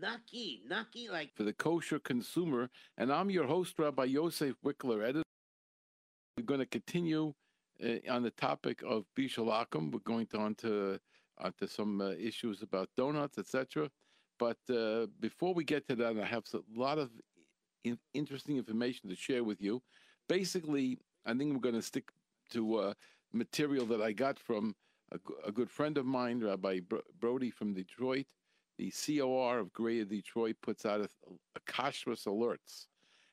Nucky, nucky, like for the kosher consumer. And I'm your host, Rabbi Yosef Wikler, editor. We're going to continue uh, on the topic of Bishul Akum. We're going to on to, onto some uh, issues about donuts, etc. But uh, before we get to that, I have a lot of in- interesting information to share with you. Basically, I think we're going to stick to uh, material that I got from a, a good friend of mine, Rabbi Brody from Detroit. The COR of Greater Detroit puts out a, a alerts,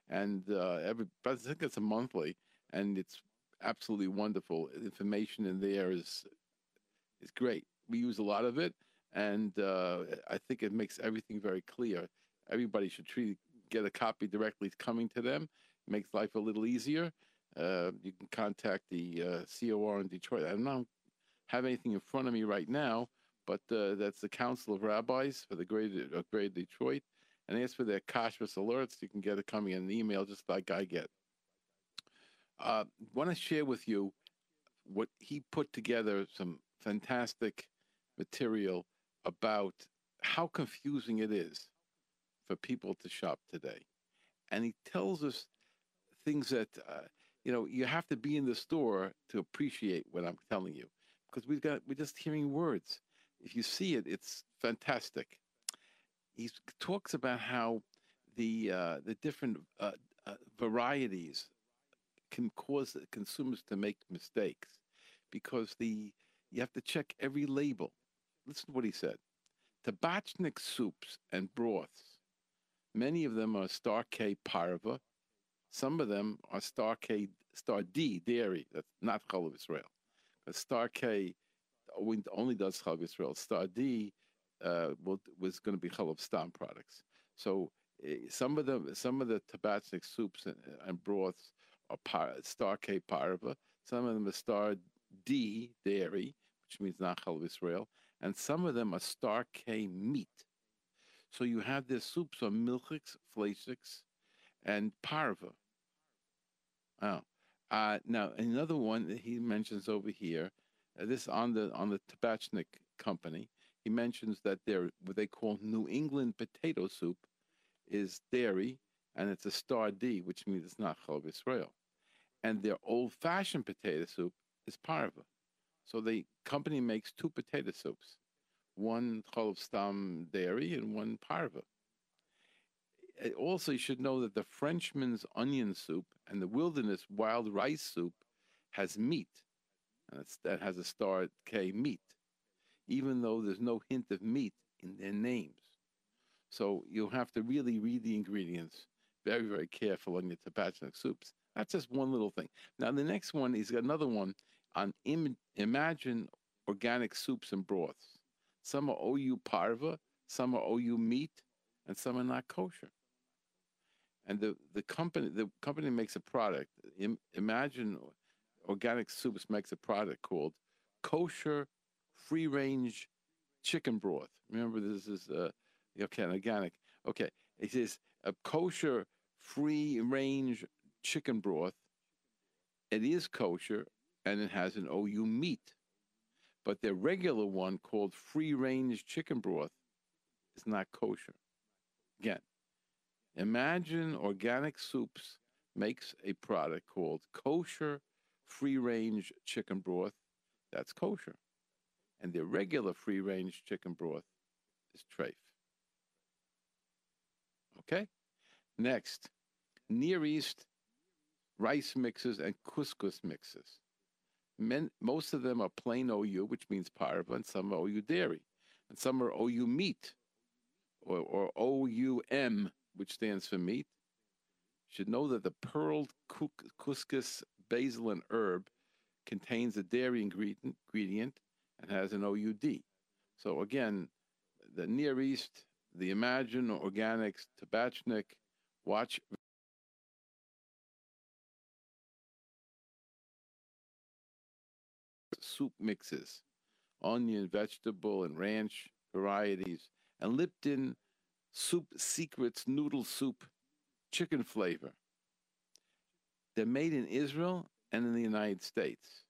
and uh, every I think it's a monthly, and it's absolutely wonderful. Information in there is is great. We use a lot of it, and uh, I think it makes everything very clear. Everybody should treat, get a copy directly coming to them. It makes life a little easier. Uh, you can contact the uh, COR in Detroit. I don't have anything in front of me right now, but uh, that's the Council of Rabbis for the Greater, uh, Detroit. And as for their kashrus alerts, you can get it coming in an email just like I get. Uh, want to share with you what he put together some fantastic material about how confusing it is for people to shop today. And he tells us things that, uh, you know, you have to be in the store to appreciate what I'm telling you because we've got, we're just hearing words. If you see it, it's fantastic. He talks about how the, uh, the different uh, uh varieties can cause consumers to make mistakes because the you have to check every label. Listen to what he said. Tabatchnick soups and broths. Many of them are star K parva. Some of them are star K star D dairy. That's not of Israel. But star K only does Chalav Israel. Star D uh, was going to be Chalav Stam products. So uh, some of them, some of the Tabatchnick soups and, and broths are par, star K parva. Some of them are star D dairy, which means not Nachal Israel, and some of them are star K meat. So you have this soups of milchiks, flasiks, and parva. Oh. Uh, now another one that he mentions over here, uh, this on the on the Tabatchnick company, he mentions that they're what they call New England potato soup is dairy, and it's a star D, which means it's not Chalav Israel. And their old-fashioned potato soup is parva. So the company makes two potato soups, one Chalav Stam dairy and one parva. Also, you should know that the Frenchman's onion soup and the Wilderness wild rice soup has meat, that has a star K meat, even though there's no hint of meat in their names. So you'll have to really read the ingredients very, very careful on your Tabatchnick soups. That's just one little thing. Now, the next one, got another one on Im- Imagine Organic Soups and Broths. Some are OU Parva, some are OU meat, and some are not kosher. And the, the company the company makes a product. Im- Imagine Organic Soups makes a product called Kosher Free Range Chicken Broth. Remember, this is uh, okay, organic. Okay, it says a kosher free range chicken broth. It is kosher and it has an OU meat. But their regular one called free range chicken broth is not kosher. Again, imagine organic soups makes a product called kosher free range chicken broth. That's kosher. And their regular free range chicken broth is treif. Okay? Next, Near East rice mixes and couscous mixes. Men, most of them are plain OU, which means parva, and some are OU dairy, and some are OU meat, or, or OUM, which stands for meat. You should know that the pearled couscous basil and herb contains a dairy ingredient, and has an OUD. So again, the Near East, the Imagine Organics, Tabatchnick, watch soup mixes, onion, vegetable, and ranch varieties, and Lipton Soup Secrets noodle soup, chicken flavor. They're made in Israel and in the United States.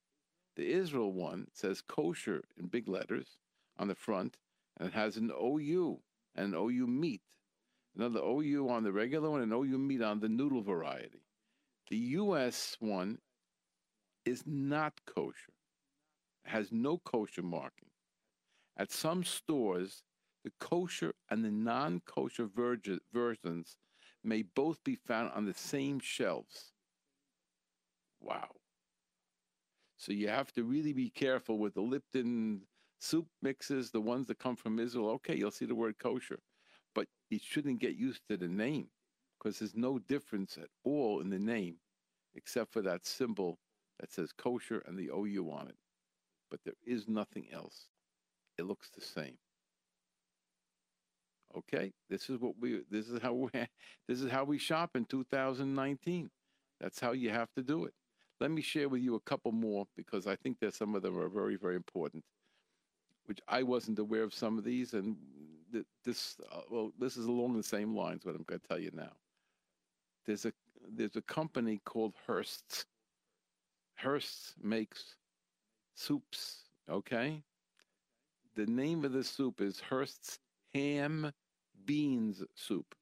The Israel one says kosher in big letters on the front, and it has an OU and an OU meat. Another OU on the regular one and OU meat on the noodle variety. The U.S. one is not kosher, it has no kosher marking. At some stores, the kosher and the non kosher versions may both be found on the same shelves. Wow. So you have to really be careful with the Lipton soup mixes, the ones that come from Israel. Okay, you'll see the word kosher, but you shouldn't get used to the name because there's no difference at all in the name except for that symbol that says kosher and the OU on it. But there is nothing else. It looks the same. Okay, this is what we. This is how we. This is how we shop in 2019. That's how you have to do it. Let me share with you a couple more because I think that some of them are very, very important. Which I wasn't aware of some of these, and this. Uh, well, this is along the same lines. What I'm going to tell you now. There's a there's a company called Hurst's. Hurst's makes soups. Okay. The name of the soup is Hurst's ham beans soup.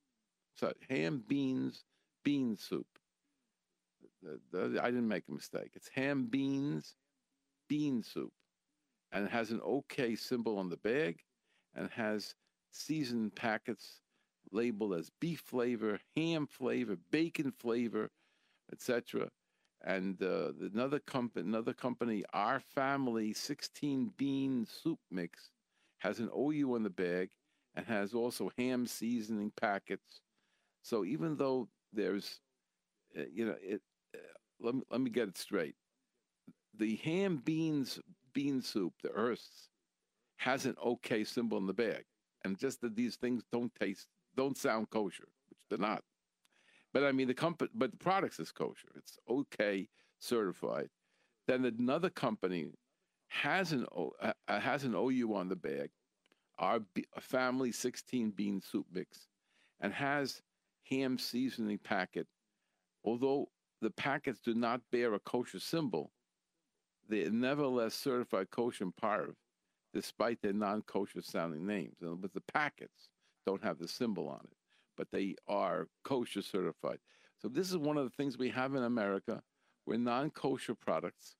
So ham beans bean soup. I didn't make a mistake. It's ham beans bean soup, and it has an OK symbol on the bag, and has seasoned packets labeled as beef flavor, ham flavor, bacon flavor, etc. And uh, another company, another company, our family 16 bean soup mix, has an OU on the bag and has also ham seasoning packets. So even though there's, uh, you know, it, let, me, let me get it straight. The ham beans bean soup, the Hurst's, has an okay symbol in the bag. And just that these things don't taste, don't sound kosher, which they're not. But I mean, the company, but the products is kosher. It's okay certified. Then another company has an uh, has an OU on the bag, our family 16 bean soup mix and has ham seasoning packet. Although the packets do not bear a kosher symbol, they are nevertheless certified kosher and parv, despite their non-kosher sounding names. With the packets don't have the symbol on it, but they are kosher certified. So this is one of the things we have in America, where non-kosher products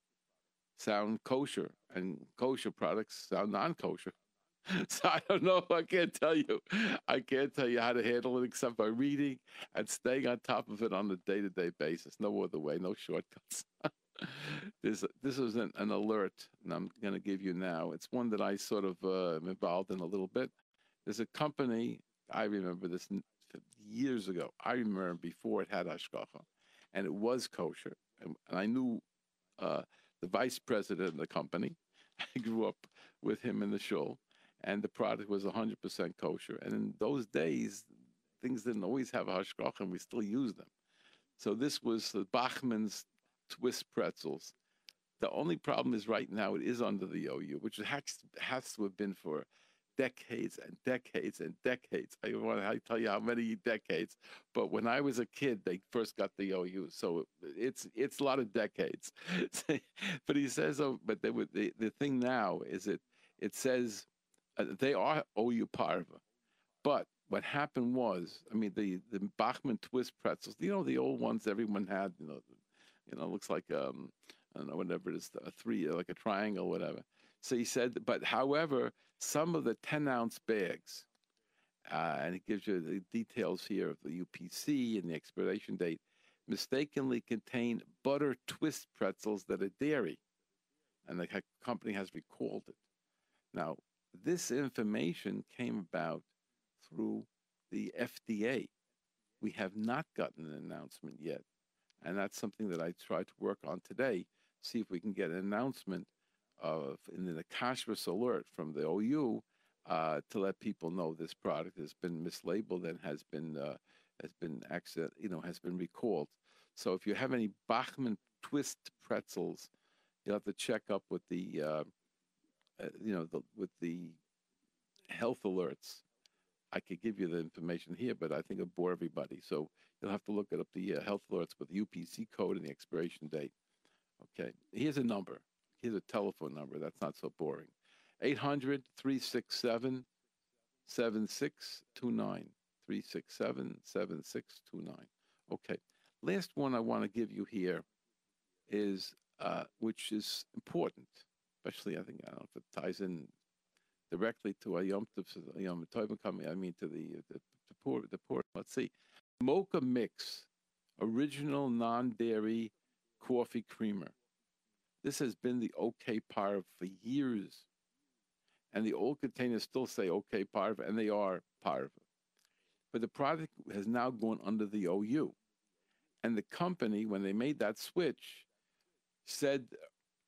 sound kosher and kosher products sound non-kosher. so I don't know. I can't tell you. I can't tell you how to handle it except by reading and staying on top of it on a day-to-day basis. No other way. No shortcuts. this this is an, an, alert, and I'm going to give you now. It's one that I sort of uh, am involved in a little bit. There's a company. I remember this years ago. I remember before it had hashgacha, and it was kosher, and, and I knew uh, the vice president of the company. I grew up with him in the show and the product was 100% kosher. And in those days, things didn't always have a hashgacha, and we still use them. So this was the Bachman's twist pretzels. The only problem is right now it is under the OU, which has, has to have been for decades and decades and decades. I don't want to tell you how many decades, but when I was a kid, they first got the OU, so it's it's a lot of decades. but he says, oh, but they the the thing now is it it says they are OU Parva. But what happened was, I mean, the, the Bachman twist pretzels, you know, the old ones everyone had, you know, you know, looks like, um, I don't know, whatever it is, a three, like a triangle, whatever. So he said, but however, some of the 10 ounce bags, uh, and it gives you the details here of the UPC and the expiration date, mistakenly contain butter twist pretzels that are dairy. And the company has recalled it. Now, this information came about through the FDA. We have not gotten an announcement yet. And that's something that I try to work on today, see if we can get an announcement of in the Kashrus alert from the OU uh, to let people know this product has been mislabeled and has been uh, has been accident, you know, has been recalled. So if you have any Bachman twist pretzels, you'll have to check up with the uh, uh, you know, the, with the health alerts, I could give you the information here, but I think it'll bore everybody. So you'll have to look up the uh, health alerts with the UPC code and the expiration date. Okay, here's a number. Here's a telephone number. That's not so boring. 800 367 7629. 367 7629. Okay. Last one I want to give you here is, uh, which is important, especially I think, I don't know if it ties in directly to a Yom Tov, coming, I mean to the, the, the poor, the poor. Let's see. Mocha Mix, original non-dairy coffee creamer. This has been the OK Parv for years. And the old containers still say OK Parv, and they are Parv. But the product has now gone under the OU. And the company, when they made that switch, said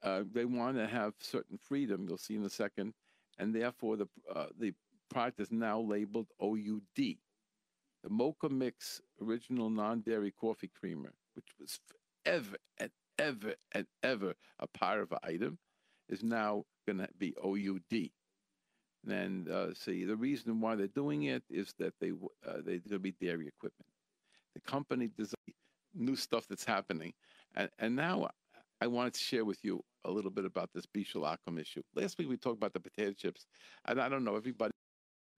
uh, they want to have certain freedom. You'll see in a second, and therefore the uh, the product is now labeled OUD, the Mocha Mix Original Non-Dairy Coffee Creamer, which was ever and ever and ever a part of an item, is now going to be OUD. And uh, see, the reason why they're doing it is that they uh, they're going to be dairy equipment. The company does new stuff that's happening, and and now I wanted to share with you a little bit about this Bishul Akum issue. Last week we talked about the potato chips, and I don't know everybody,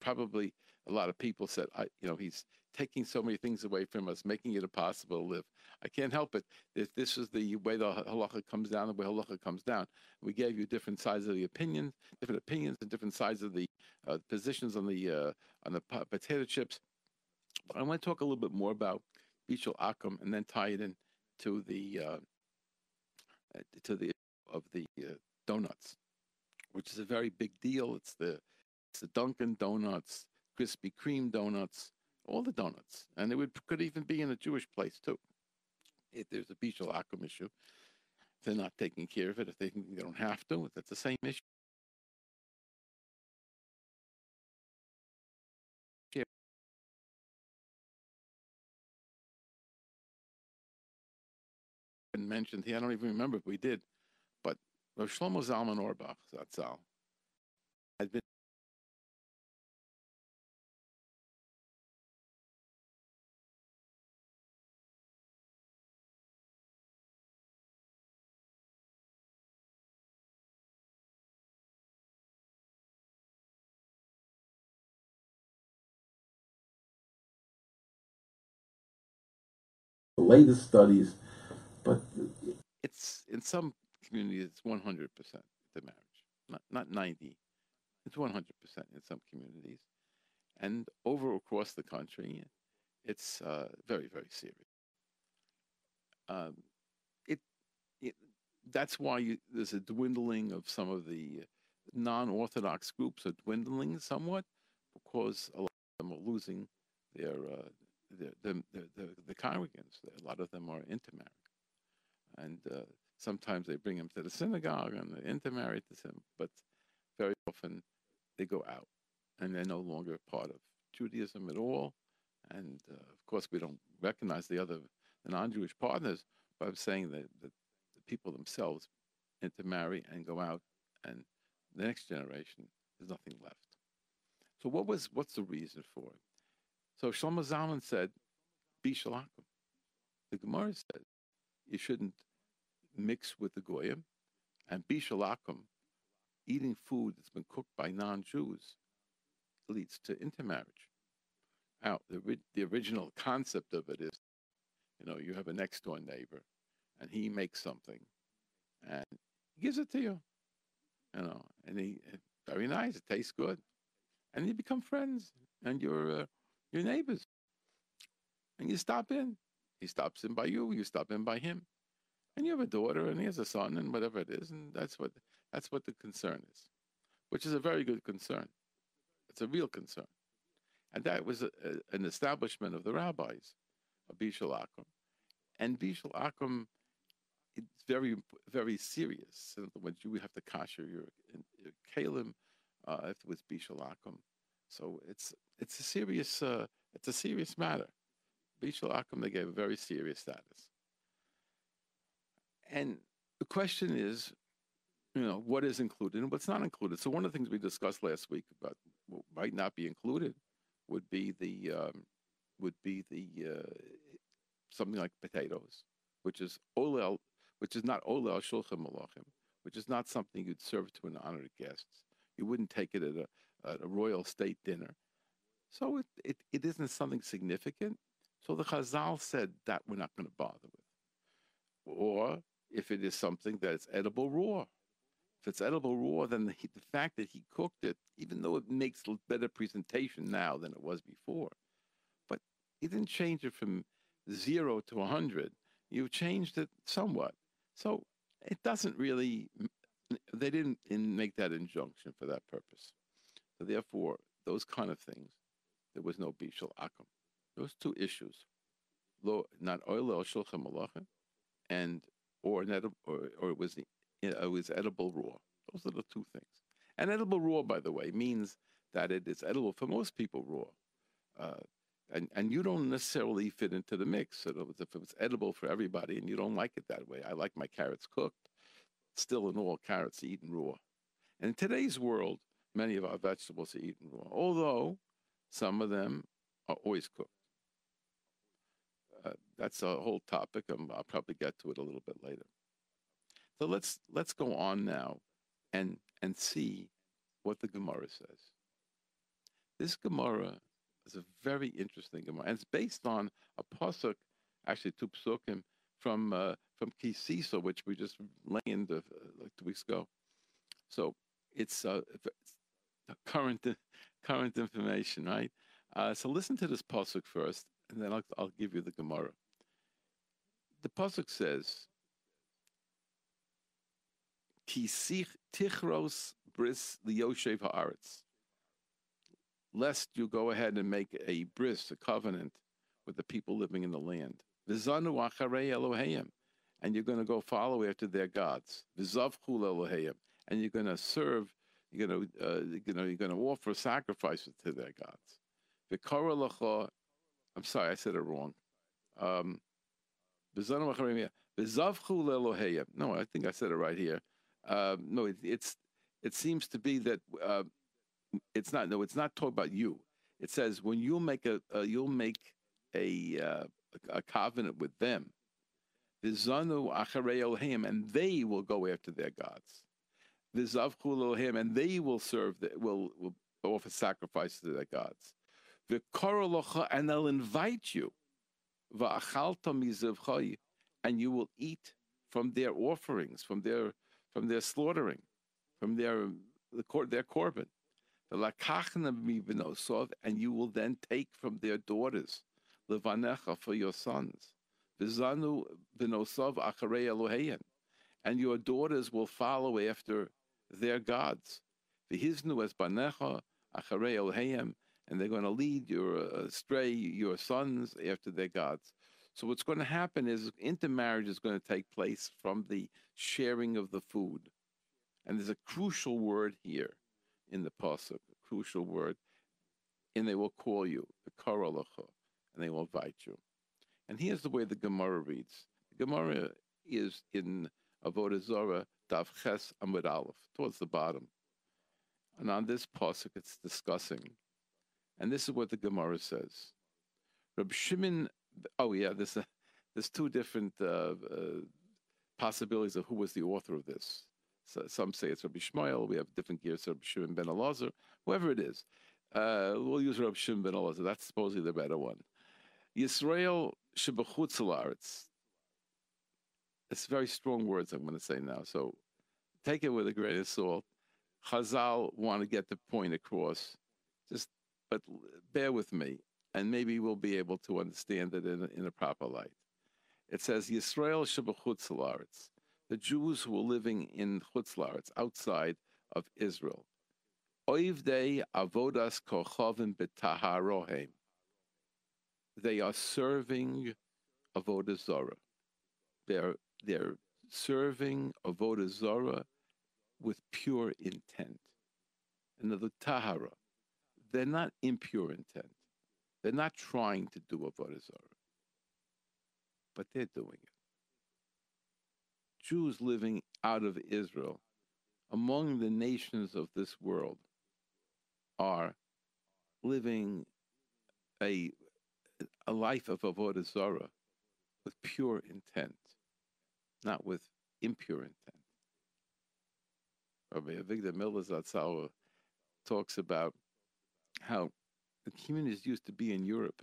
probably a lot of people said, I, you know, he's taking so many things away from us, making it impossible to live. I can't help it. If this is the way the halacha comes down, the way halacha comes down. We gave you different sides of the opinions, different opinions, and different sides of the uh, positions on the uh, on the potato chips. But I want to talk a little bit more about Bishul Akum and then tie it in to the uh, to the of the uh, donuts, which is a very big deal. It's the it's the Dunkin' Donuts, Krispy Kreme donuts, all the donuts, and it would could even be in a Jewish place too. If there's a Bishul Akum issue, they're not taking care of it, if they they don't have to, that's the same issue. Mentioned here. I don't even remember if we did, but Rav Shlomo Zalman Auerbach, Zatzal, had been the latest studies, but it's in some communities it's 100% the marriage, not not 90. It's 100% in some communities, and over across the country, it's uh, very very serious. Um, it, it that's why you, there's a dwindling of some of the non-orthodox groups are dwindling somewhat because a lot of them are losing their uh, the, the, congregants, a lot of them are intermarried. And uh, sometimes they bring them to the synagogue and they're intermarried to them, but very often they go out and they're no longer part of Judaism at all. And uh, of course, we don't recognize the other the non-Jewish partners, but I'm saying that, that the people themselves intermarry and go out, and the next generation, there's nothing left. So what was what's the reason for it? So Shlomo Zalman said, "Bishul Akum." The Gemara said, "You shouldn't mix with the goyim, and bishul akum. Eating food that's been cooked by non-Jews leads to intermarriage. Now, the the original concept of it is, you know, you have a next door neighbor, and he makes something, and gives it to you, you know, and he very nice, it tastes good, and you become friends, and you're uh, your neighbors. And you stop in. He stops in by you, you stop in by him. And you have a daughter and he has a son and whatever it is, and that's what that's what the concern is. Which is a very good concern. It's a real concern. And that was a, a, an establishment of the rabbis of Bishul Akum. And Bishul Akum it's very, very serious. In other words, you have to kasher your, your kalim uh, if Bishul Akum. So it's it's a serious uh, it's a serious matter. Bishul Akum they gave a very serious status. And the question is, you know, what is included and what's not included. So one of the things we discussed last week about what might not be included would be the um, would be the uh, something like potatoes, which is olel, which is not olel shulchan malachim, which is not something you'd serve to an honored guest. You wouldn't take it at a, at a royal state dinner So it, it, it isn't something significant. So the Chazal said that we're not going to bother with. Or if it is something that is edible raw. If it's edible raw, then the, the fact that he cooked it, even though it makes better presentation now than it was before, but he didn't change it from zero to 100. You changed it somewhat. So it doesn't really, they didn't make that injunction for that purpose. So therefore, those kind of things, there was no bishul akum. Those two issues, lo, not oil or shulchan malacha, and or an or, or it was it was edible raw. Those are the two things. And edible raw, by the way, means that it is edible for most people raw. Uh, and, and you don't necessarily fit into the mix. So if it's edible for everybody and you don't like it that way, I like my carrots cooked. Still, in all, carrots eaten raw. And in today's world, many of our vegetables are eaten raw, although some of them are always cooked. Uh, that's a whole topic. Um, I'll probably get to it a little bit later. So let's let's go on now, and and see what the Gemara says. This Gemara is a very interesting Gemara, and it's based on a pasuk, actually two psukim from uh, from Ki Sisa, which we just learned uh, like two weeks ago. So it's, uh, it's current current information, right? Uh, so listen to this pasuk first, and then I'll, I'll give you the Gemara. The pasuk says, "Ki tichros bris liyoshev haaretz." Lest you go ahead and make a bris, a covenant, with the people living in the land. V'zanu acharei Elohim, and you're going to go follow after their gods. V'zavchul Elohim, and you're going to serve. You're going to, uh, you know, you're going to offer sacrifices to their gods. V'kara I'm sorry, I said it wrong. Um, no, I think I said it right here. Uh, no, it, it's it seems to be that uh, it's not. No, it's not talking about you. It says when you make a uh, you'll make a uh, a covenant with them. And they will go after their gods. And they will serve. The, will will offer sacrifices to their gods and they'll invite you, and you will eat from their offerings, from their from their slaughtering, from their their korban. And you will then take from their daughters, levanecha for your sons. And your daughters will follow after their gods. V'hiznu es banecha acharei Elohim, and they're going to lead your uh, astray your sons after their gods. So what's going to happen is intermarriage is going to take place from the sharing of the food, and there's a crucial word here in the pasuk, a crucial word, and they will call you the karalacha, and they will invite you. And here's the way the Gemara reads. The Gemara is in Avodah Zarah, Daf Ches Amud Aleph, towards the bottom. And on this pasuk, it's discussing and this is what the Gemara says. Rab Shimon, oh yeah, there's, there's two different uh, uh, possibilities of who was the author of this. So some say it's Rabbi Shmuel. We have different gears, Rabbi Shimon ben Elazar, whoever it is. Uh, we'll use Rabbi Shimon ben Elazar. That's supposedly the better one. Yisrael shebachutz It's very strong words I'm going to say now. So take it with a grain of salt. Chazal want to get the point across. Just but bear with me, and maybe we'll be able to understand it in, in a proper light. It says, Yisrael Shabbat the Jews who were living in Chutzlaretz, outside of Israel. Oivdei avodas kochovim betaharohem. They are serving avodah zara. They're they're serving avodah zara with pure intent. Another tahara. They're not impure intent. They're not trying to do Avodah Zarah, but they're doing it. Jews living out of Israel, among the nations of this world, are living a, a life of Avodah Zarah with pure intent, not with impure intent. Rabbi Avigdor Miller Zatzal talks about how the communities used to be in Europe.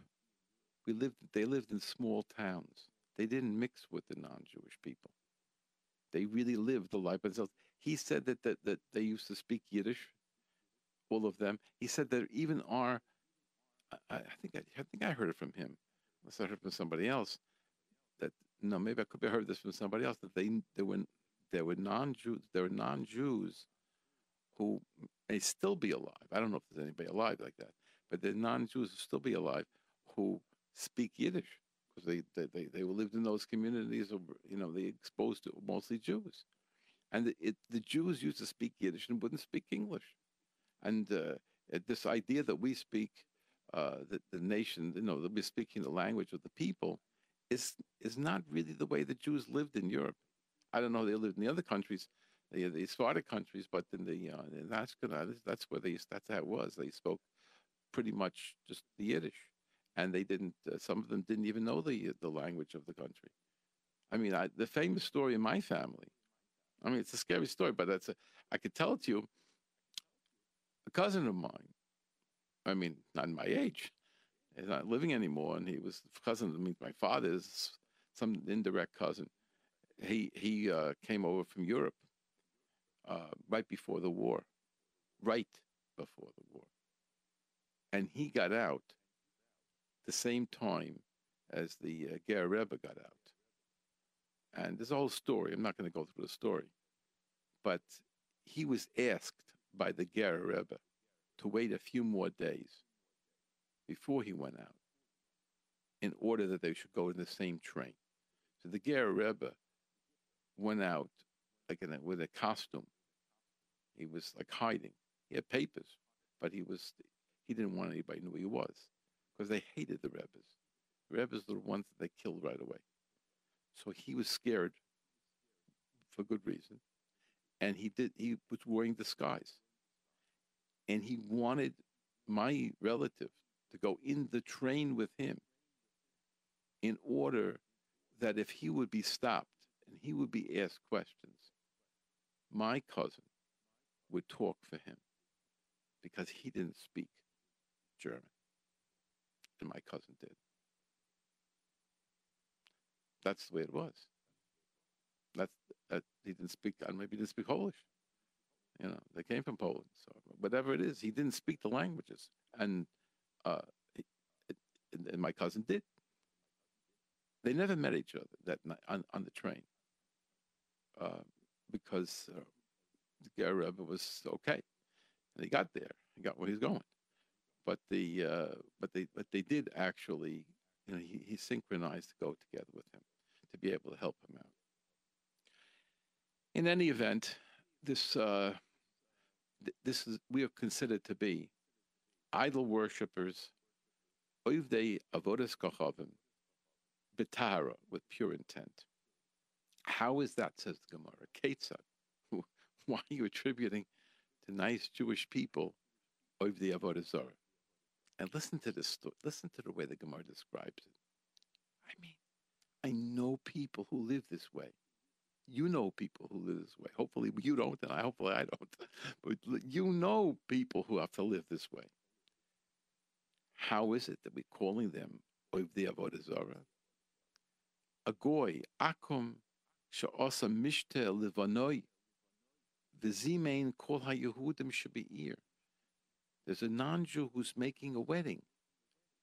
We lived, they lived in small towns. They didn't mix with the non-Jewish people. They really lived the life themselves. He said that, that, that they used to speak Yiddish, all of them. He said that even our, I, I think I, I think I heard it from him, unless I heard it from somebody else. That no, maybe I could have heard this from somebody else. That they there were there were non-Jews there were non-Jews who may still be alive. I don't know if there's anybody alive like that, but the non-Jews will still be alive who speak Yiddish because they, they, they, they lived in those communities, you know, they exposed to mostly Jews. And the, it, the Jews used to speak Yiddish and wouldn't speak English. And uh, this idea that we speak, uh, that the nation, you know, that we're speaking the language of the people, is is not really the way the Jews lived in Europe. I don't know; how they lived in the other countries, the the countries, but in the uh, in Ashkenaz, that's where they that's how it was. They spoke pretty much just the Yiddish and they didn't. Uh, some of them didn't even know the the language of the country. I mean, I, the famous story in my family. I mean, it's a scary story, but that's a, I could tell it to you. A cousin of mine. I mean, not my age. He's not living anymore, and he was cousin. I mean, my father's some indirect cousin. He he uh, came over from Europe uh, right before the war, right before the war, and he got out the same time as the uh, Ger Rebbe got out. And there's a whole story. I'm not going to go through the story. But he was asked by the Ger Rebbe to wait a few more days before he went out in order that they should go in the same train. So the Ger Rebbe went out like in a, with a costume. He was like hiding. He had papers, but he was he didn't want anybody to know who he was because they hated the Rebbe's. The Rebbe's were the ones that they killed right away. So he was scared for good reason. And he did he was wearing disguise. And he wanted my relative to go in the train with him in order that if he would be stopped and he would be asked questions, my cousin would talk for him because he didn't speak German and my cousin did. That's the way it was. That's that he didn't speak. And maybe he didn't speak Polish. You know, they came from Poland, so whatever it is, he didn't speak the languages, and uh, and my cousin did. They never met each other that night on, on the train uh, because uh, the Rebbe was okay, and he got there. He got where he's going but the uh, but they but they did actually you know he, he synchronized to go together with him to be able to help him out. In any event, this uh, th- this is we are considered to be idol worshippers, oivdei avodas kochavim, betara with pure intent. How is that? Says the Gemara. Ketzad. Why are you attributing to nice Jewish people of the avodah zarah? And listen to this story. Listen to the way the Gemara describes it. I mean, I know people who live this way. You know people who live this way. Hopefully you don't, and I hopefully I don't. But you know people who have to live this way. How is it that we're calling them of the Avodah Zarah? A goy, akum she'osa mishte livanoi, v'zimein kol ha-Yehudim shebe'ir. There's a non-Jew who's making a wedding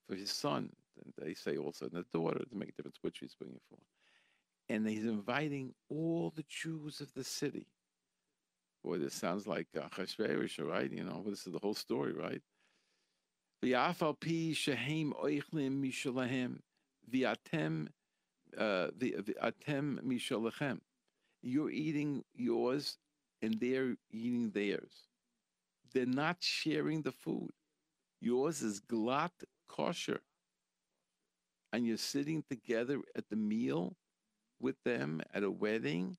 for his son. And they say also the daughter to make a difference which he's bringing for. And he's inviting all the Jews of the city. Boy, this sounds like uh, Achashverosh, right? You know, this is the whole story, right? V'afal pi shehem oichlim mishalahem v'atem uh, atem mishalachem. You're eating yours, and they're eating theirs they're not sharing the food. Yours is glatt kosher. And you're sitting together at the meal with them at a wedding,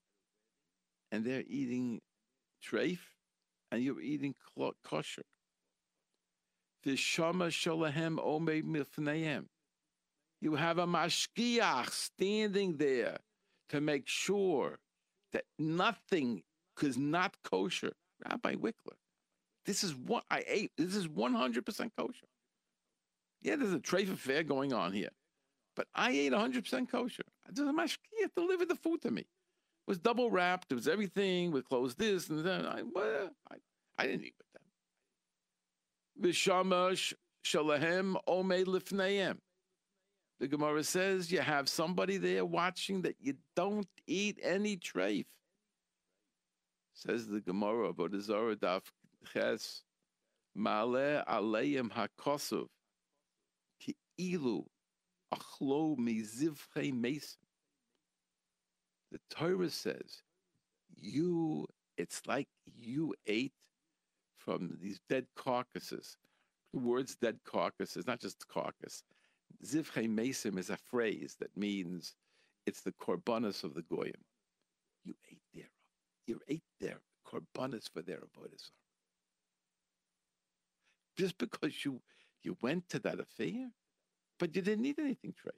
and they're eating treif, and you're eating kosher. Vishama shalahem ome mifneim. You have a mashgiach standing there to make sure that nothing is not kosher. Rabbi Wikler. This is what I ate. This is 100% kosher. Yeah, there's a trade fair going on here. But I ate 100% kosher. My shkia delivered the food to me. It was double wrapped. It was everything. We closed this and then. I, well, I, I didn't eat with them. Vishamash shalahem omei lifneim. The Gemara says you have somebody there watching that you don't eat any treif. Says the Gemara about the Zara Daf Ches Male Aleim Hakosov Ki Ilu Achlo Mizivche Mason. The Torah says, you, it's like you ate from these dead carcasses. The words dead carcasses, not just carcass. Zivche Mesim is a phrase that means it's the korbanos of the goyim. You ate there. You ate their korbanos for their avodah Just because you you went to that affair, but you didn't need anything treif.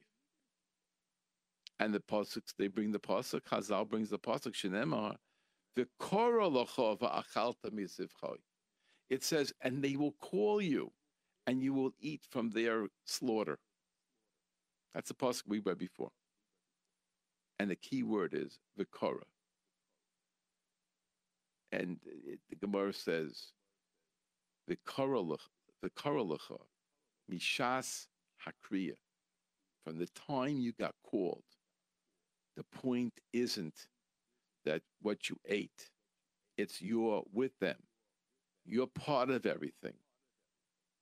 And the pasuk, they bring the pasuk. Chazal brings the pasuk. Shenemar, the achalta It says, and they will call you, and you will eat from their slaughter. That's the pasuk we read before. And the key word is vikora. And it, the Gemara says, vikora lecha, mishas hakriya. From the time you got called, the point isn't that what you ate, it's you're with them. You're part of everything.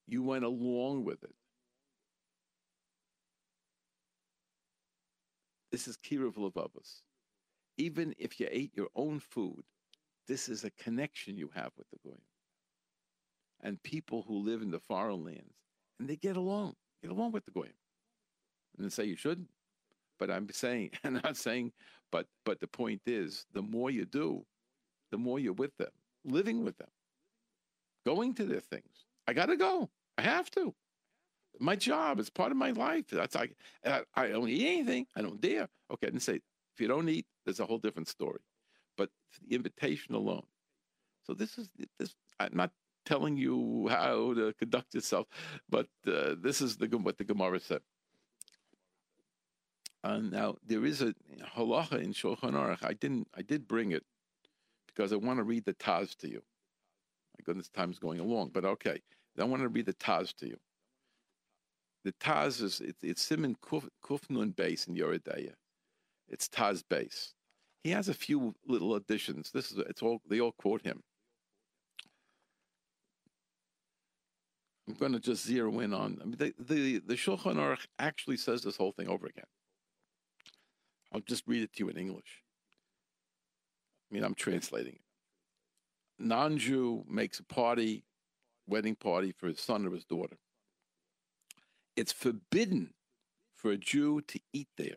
You went along with it. This is Kirav Levavos. Even if you ate your own food, this is a connection you have with the Goyim. And people who live in the foreign lands, and they get along, get along with the Goyim. And say you shouldn't. But I'm saying, I'm not saying, but but the point is, the more you do, the more you're with them, living with them, going to their things. I got to go. I have to my job. It's part of my life. That's I, I don't eat anything. I don't dare. Okay, and say if you don't eat, there's a whole different story. But the invitation alone. So this is this. I'm not telling you how to conduct yourself, but uh, this is the what the Gemara said. And now there is a halacha in Shulchan Aruch. I didn't. I did bring it because I want to read the Taz to you. My goodness, time's going along, but okay. I want to read the Taz to you the Taz is it, it's Simon Kuf, Kufnun base in Yoreh De'ah. It's Taz base. He has a few little additions. This is it's all they all quote him. I'm going to just zero in on I mean, the the the Shulchan Aruch actually says this whole thing over again. I'll just read it to you in English. I mean, I'm translating it. Non-Jew makes a party, wedding party for his son or his daughter. It's forbidden for a Jew to eat there,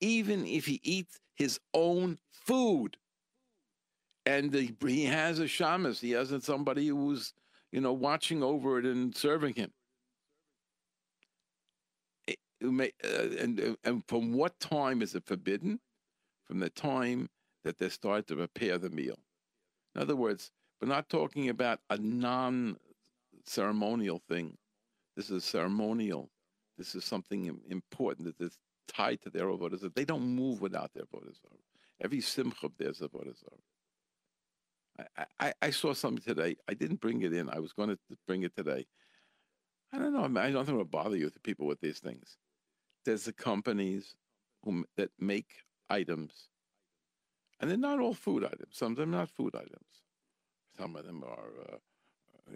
even if he eats his own food. And the, he has a shamus, he has somebody who's, you know, watching over it and serving him. It, may, uh, and, and from what time is it forbidden? From the time that they start to prepare the meal. In other words, we're not talking about a non ceremonial thing this is ceremonial. This is something important that is tied to their avodah They don't move without their avodah Every simcha there's a avodah I, I, I saw something today. I didn't bring it in. I was going to bring it today. I don't know. I don't think it'll bother you, the people with these things. There's the companies who, that make items, and they're not all food items. Some of them are not food items. Some of them are uh,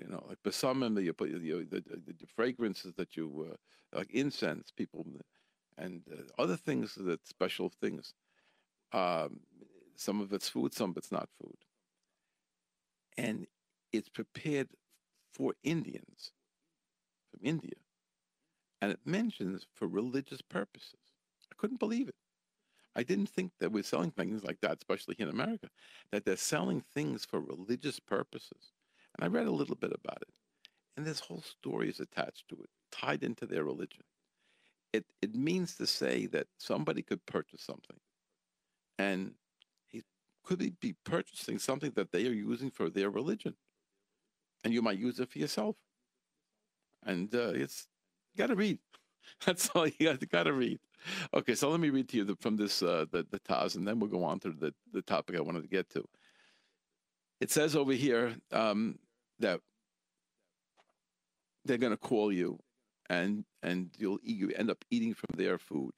you know, like besamim, you put you, the, the, the, fragrances that you uh, like incense, people, and uh, other things that special things. Um, some of it's food, some of it's not food, and it's prepared for Indians from India, and it mentions for religious purposes. I couldn't believe it. I didn't think that we're selling things like that, especially here in America, that they're selling things for religious purposes. And I read a little bit about it. And this whole story is attached to it, tied into their religion. It, it means to say that somebody could purchase something and he could be purchasing something that they are using for their religion. And you might use it for yourself. and uh, it's got to read. That's all you got to read. Okay, so let me read to you the, from this uh, the the Taz, and then we'll go on to the the topic I wanted to get to. It says over here um, that they're going to call you, and and you'll you end up eating from their food.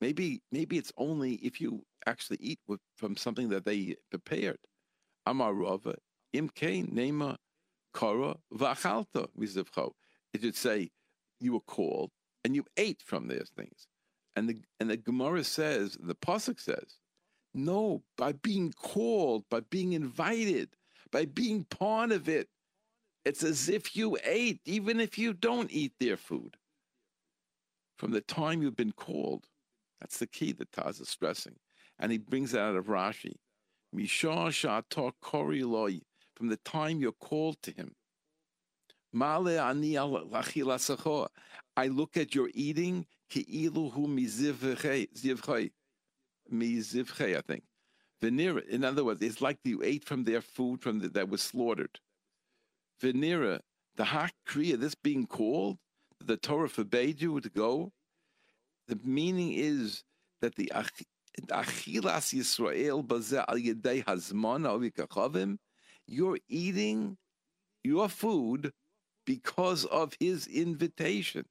Maybe maybe it's only if you actually eat with, from something that they prepared. Amar Rava imkein nema kara v'achalta mizivcho. It should say you were called and you ate from those things. And the and the Gemara says, the Pasuk says, no, by being called, by being invited, by being part of it, it's as if you ate, even if you don't eat their food. From the time you've been called, that's the key that Taz is stressing. And he brings that out of Rashi. From the time you're called to him. I look at your eating, mizivchei, I think. Venera, in other words, it's like you ate from their food from the, that was slaughtered. Venera, the hakriya, this being called, the Torah forbade you to go. The meaning is that the achilas Yisrael bazeh al yedei hazman you're eating your food because of his invitation.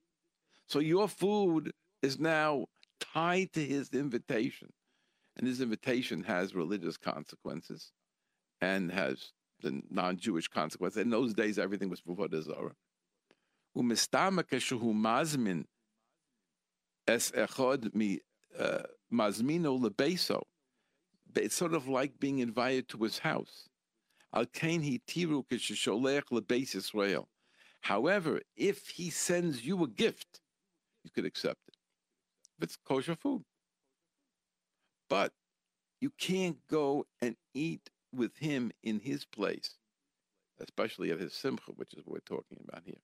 So your food is now tied to his invitation. And his invitation has religious consequences and has the non-Jewish consequences. In those days, everything was es echod mi uh. It's sort of like being invited to his house. However, if he sends you a gift, you could accept it. If it's kosher food. But you can't go and eat with him in his place, especially at his simcha, which is what we're talking about here.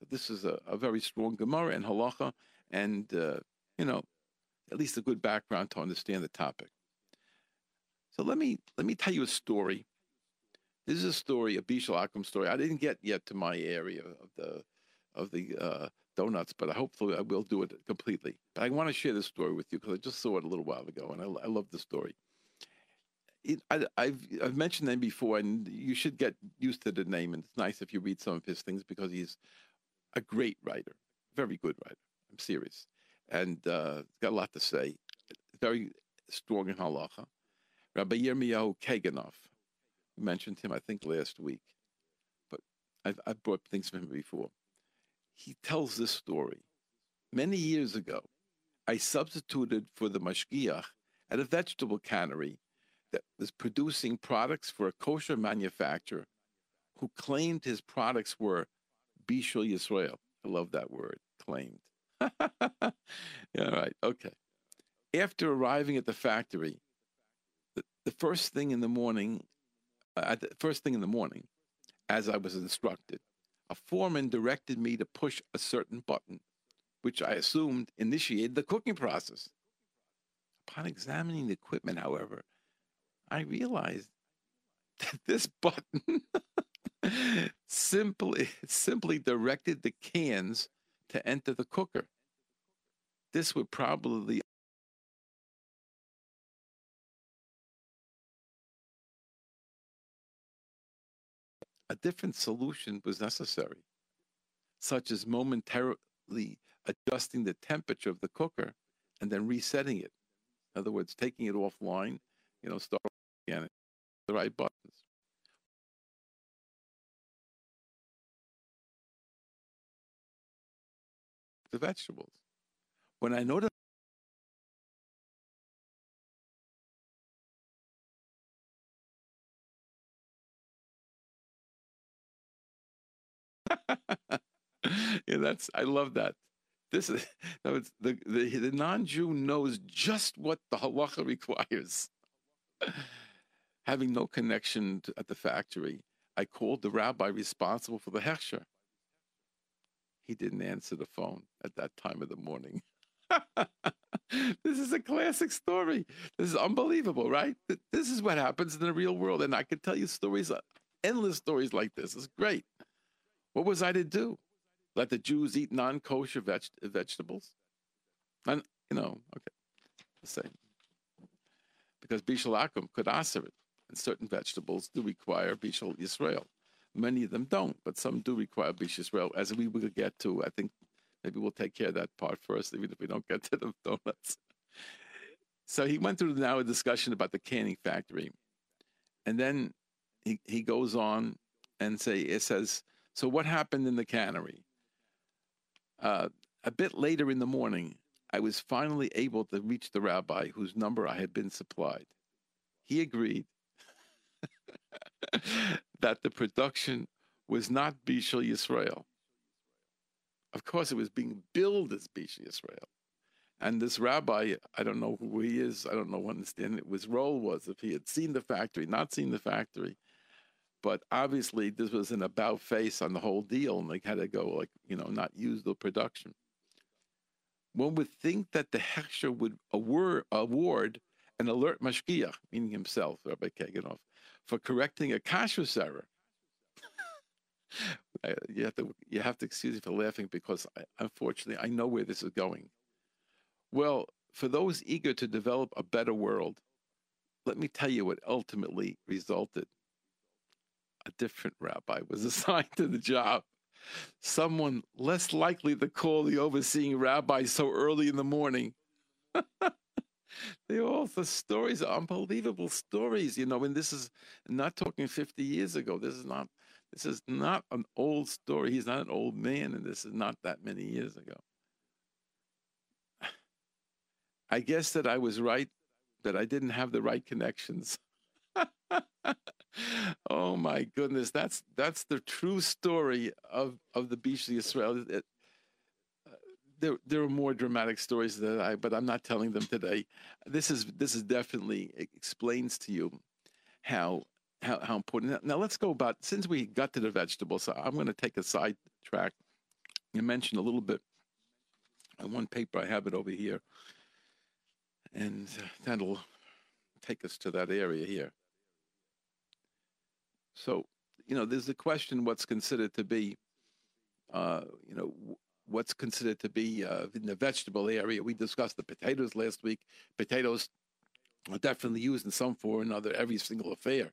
But this is a, a, very strong Gemara and halacha, and uh, you know, at least a good background to understand the topic. So let me let me tell you a story. This is a story, a Bishul Akum story. I didn't get yet to my area of the of the uh, donuts, but hopefully I will do it completely. But I want to share this story with you because I just saw it a little while ago, and I, I love the story. It, I, have I've mentioned him before, and you should get used to the name. And it's nice if you read some of his things because he's a great writer, very good writer. I'm serious, and uh, he's got a lot to say. Very strong in halacha. Rabbi Yirmiyahu Kaganoff. Mentioned him, I think, last week, but I've, I've brought things from him before he tells this story. Many years ago, I substituted for the mashgiach at a vegetable cannery that was producing products for a kosher manufacturer who claimed his products were Bishul Yisrael. I love that word, claimed. All right, okay. After arriving at the factory, the, the first thing in the morning, uh, at the first thing in the morning, as I was instructed, a foreman directed me to push a certain button, which I assumed initiated the cooking process. Upon examining the equipment, however, I realized that this button simply simply directed the cans to enter the cooker. This would probably a different solution was necessary, such as momentarily adjusting the temperature of the cooker and then resetting it. In other words, taking it offline, you know, start again, the right buttons. The vegetables. When I noticed yeah, that's I love that. This is the the, the non-Jew knows just what the halacha requires. Having no connection to, at the factory, I called the rabbi responsible for the hechsher. He didn't answer the phone at that time of the morning. this is a classic story. This is unbelievable, right? This is what happens in the real world, and I could tell you stories uh, endless stories like this. It's great. What was I to do? Let the Jews eat non-kosher veg- vegetables? And you know, okay, the same. Because Bishul Akum could answer it, and certain vegetables do require Bishul Yisrael. Many of them don't, but some do require Bishul Yisrael, as we will get to. I think maybe we'll take care of that part first, even if we don't get to the donuts. So he went through now a discussion about the canning factory. And then he, he goes on and say it says, so what happened in the cannery? Uh, a bit later in the morning, I was finally able to reach the rabbi whose number I had been supplied. He agreed that the production was not Bishul Yisrael. Of course, it was being billed as Bishul Yisrael. And this rabbi, I don't know who he is. I don't know what his role was if he had seen the factory, not seen the factory. But obviously, this was an about face on the whole deal, and they had to go like you know not use the production. One would think that the hechsher would award, award an alert mashgiach, meaning himself, Rabbi Kaganoff, for correcting a kashrus error. you have to you have to excuse me for laughing because I, unfortunately I know where this is going. Well, for those eager to develop a better world, let me tell you what ultimately resulted. A different rabbi was assigned to the job. Someone less likely to call the overseeing rabbi so early in the morning. they all the stories are unbelievable stories, you know, and this is not talking 50 years ago. This is not this is not an old story. He's not an old man, and this is not that many years ago. I guess that I was right, that I didn't have the right connections. oh my goodness, that's that's the true story of of the Bishul Yisrael. It, uh, there there are more dramatic stories that I, but I'm not telling them today. This is this is definitely explains to you how how how important. Now let's go about since we got to the vegetables. I'm going to take a side track and mention a little bit. On one paper, I have it over here and that'll take us to that area here. So, you know, there's the question what's considered to be, uh, you know, what's considered to be uh, in the vegetable area. We discussed the potatoes last week. Potatoes are definitely used in some form or another every single affair.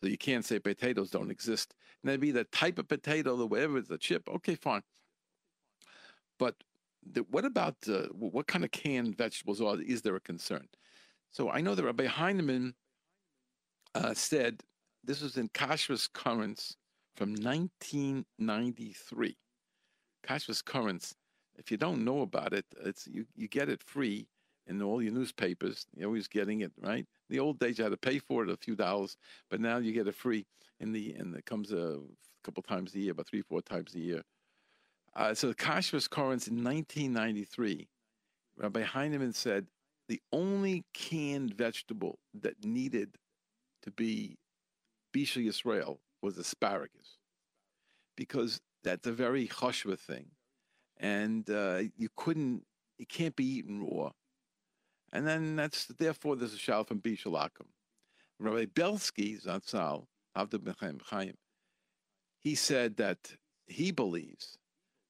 So you can't say potatoes don't exist. Maybe the type of potato, the whatever it's a chip, okay, fine. But the, what about uh, what kind of canned vegetables are? Is there a concern? So I know that Rabbi Heinemann uh, said this was in Kashrus Currents from 1993. Kashrus Currents, if you don't know about it, it's you, you get it free in all your newspapers. You're always getting it, right? In the old days, you had to pay for it a few dollars, but now you get it free. In the and it comes a couple times a year, about three, four times a year. Uh, so Kashrus Currents in 1993, Rabbi Heinemann said the only canned vegetable that needed to be Bishul Yisrael was asparagus, because that's a very chashva thing, and uh, you couldn't, it can't be eaten raw. And then that's therefore there's a shal from Bishul Akum. Rabbi Belsky Zatzal, Avda Chaim, he said that he believes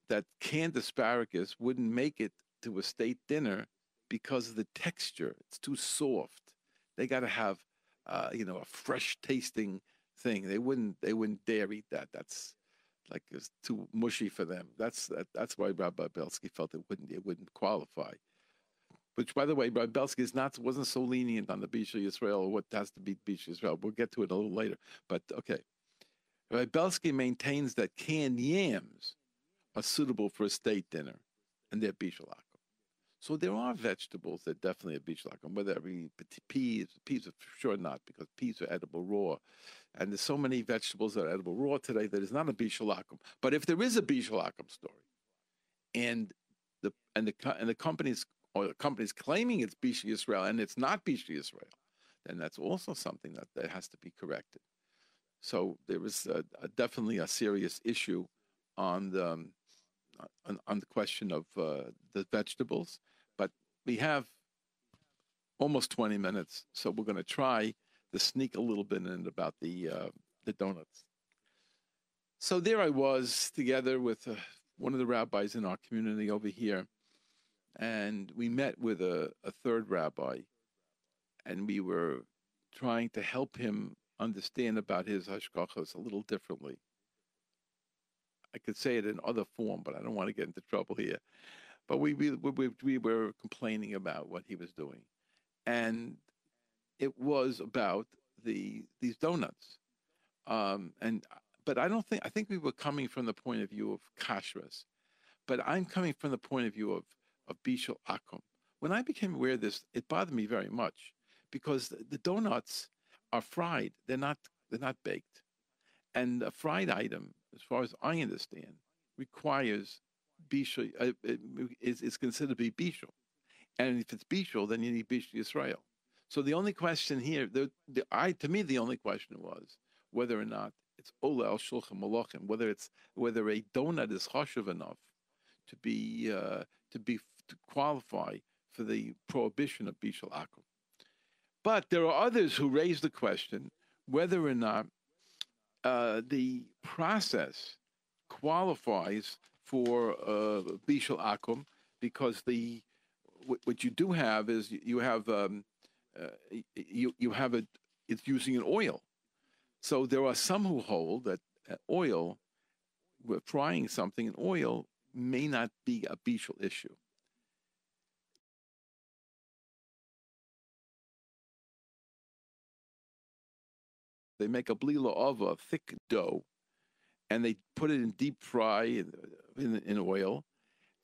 that canned asparagus wouldn't make it to a state dinner because of the texture. It's too soft. They got to have, uh, you know, a fresh tasting thing. They wouldn't. They wouldn't dare eat that. That's like it's too mushy for them. That's that, that's why Rabbi Belsky felt it wouldn't it wouldn't qualify. Which, by the way, Rabbi Belsky is not wasn't so lenient on the Bishul Yisrael or what has to be Bishul Yisrael. We'll get to it a little later. But okay, Rabbi Belsky maintains that canned yams are suitable for a state dinner, and they're bishul akum. So there are vegetables that definitely are bishul akum, whether it be peas, peas are sure not, because peas are edible raw. And there's so many vegetables that are edible raw today that is not a bishul akum. But if there is a bishul akum story, and the and the and the companies or the companies claiming it's Bishul Yisrael and it's not Bishul Yisrael, then that's also something that, that has to be corrected. So there is a, a, definitely a serious issue on the um, on, on the question of uh, the vegetables, but we have almost 20 minutes, so we're going to try to sneak a little bit in about the uh, the donuts. So there I was together with uh, one of the rabbis in our community over here, and we met with a, a third rabbi, and we were trying to help him understand about his hashgachos a little differently. I could say it in other form, but I don't want to get into trouble here. But we we we, we were complaining about what he was doing, and it was about the these donuts, um, and but I don't think I think we were coming from the point of view of kashrus, but I'm coming from the point of view of of bishul akum. When I became aware of this, it bothered me very much because the, donuts are fried; they're not they're not baked, and a fried item, as far as I understand, requires bishul uh, is is considered to be bishul, and if it's bishul, then you need bishul Yisrael. So the only question here, the, the I to me, the only question was whether or not it's Ola al Shulchan Malachim, whether it's whether a donut is chashuv enough to be uh, to be to qualify for the prohibition of bishul akum. But there are others who raise the question whether or not uh, the process qualifies for uh, bishul akum because the what, you do have is you have um, Uh, you you have it it's using an oil so there are some who hold that uh, oil, we're frying something in oil, may not be a bishul issue. They make a blila of a thick dough, and they put it in deep fry in, in, in oil.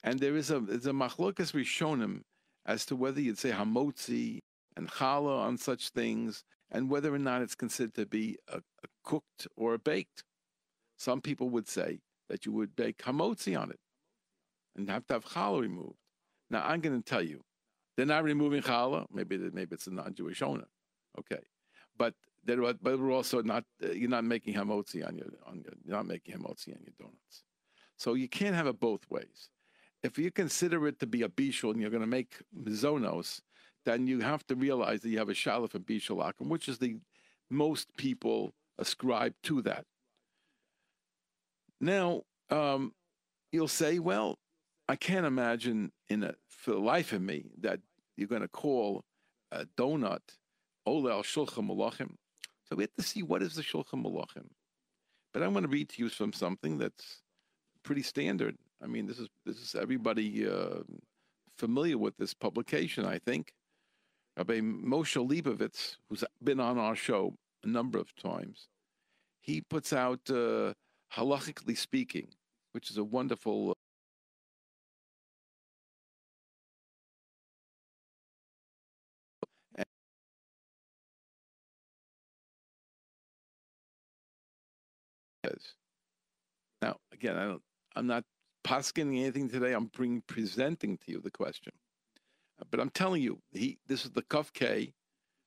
And there is a there's a machlokas rishonim as to whether you'd say hamotzi and challah on such things, and whether or not it's considered to be a, a cooked or a baked. Some people would say that you would bake hamotzi on it and have to have challah removed. Now I'm going to tell you, they're not removing challah. Maybe maybe it's a non-Jewish owner, okay, but but we're also not uh, you're not making hamotzi on your on your you're not making hamotzi on your donuts. So you can't have it both ways. If you consider it to be a bishul and you're going to make mizonos, then you have to realize that you have a shalif and bishul akum, which is the most people ascribe to that. Now, um, you'll say, well, I can't imagine in a, for the life of me that you're going to call a donut Ola Shulchan Malachim. So we have to see what is the Shulchan Malachim. But I'm going to read to you from something that's pretty standard. I mean, this is this is everybody uh, familiar with this publication, I think. Rabbi Moshe Leibowitz, who's been on our show a number of times, he puts out uh, halachically speaking, which is a wonderful. Uh, now, again, I don't, I'm not posking anything today. I'm bring, presenting to you the question. But I'm telling you, he this is the Kuf K,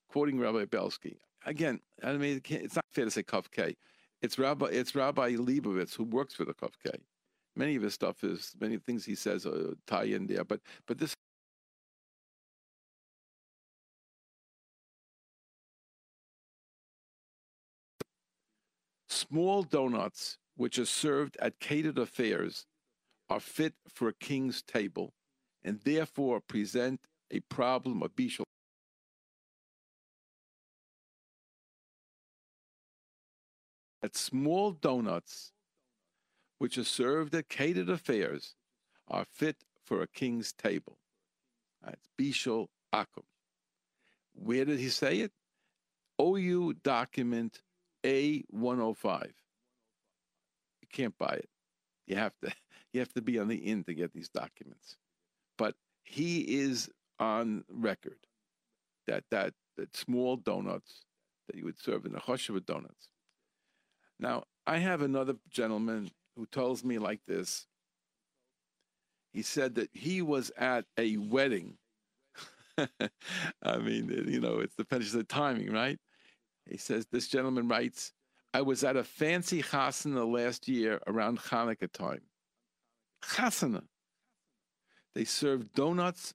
quoting Rabbi Belsky. Again, I mean, it's not fair to say Kuf K. It's Rabbi it's Rabbi Leibowitz who works for the Kuf K. Many of his stuff is many things he says uh, tie in there, but but this. Small donuts, which are served at catered affairs, are fit for a king's table and therefore present a problem of bishul. That small donuts, which are served at catered affairs, are fit for a king's table. That's bishul akum. Where did he say it? OU document A105. You can't buy it. You have to you have to be on the inn to get these documents but he is on record that that that small donuts that you would serve in the choshev donuts. Now, I have another gentleman who tells me like this. He said that he was at a wedding. I mean, you know, it depends on the timing, right? He says this gentleman writes, "I was at a fancy chasana last year around Hanukkah time. Chasana. They serve donuts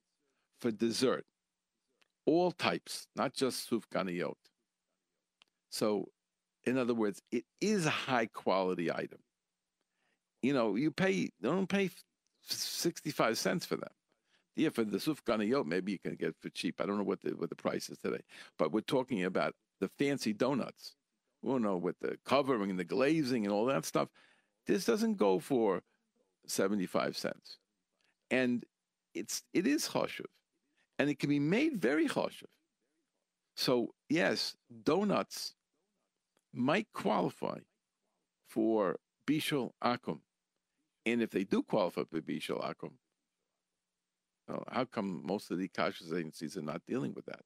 for dessert, all types, not just sufganiyot. So, in other words, it is a high quality item. you know, you pay, don't pay 65 cents for them. Yeah, for the sufganiyot, maybe you can get for cheap. I don't know what the what the price is today, but we're talking about the fancy donuts. We don't know, what the covering and the glazing and all that stuff. This doesn't go for 75 cents. And it's it is choshev. And it can be made very choshev. So yes, donuts might qualify for Bishul Akum. And if they do qualify for Bishul Akum, well, how come most of the kashrus agencies are not dealing with that?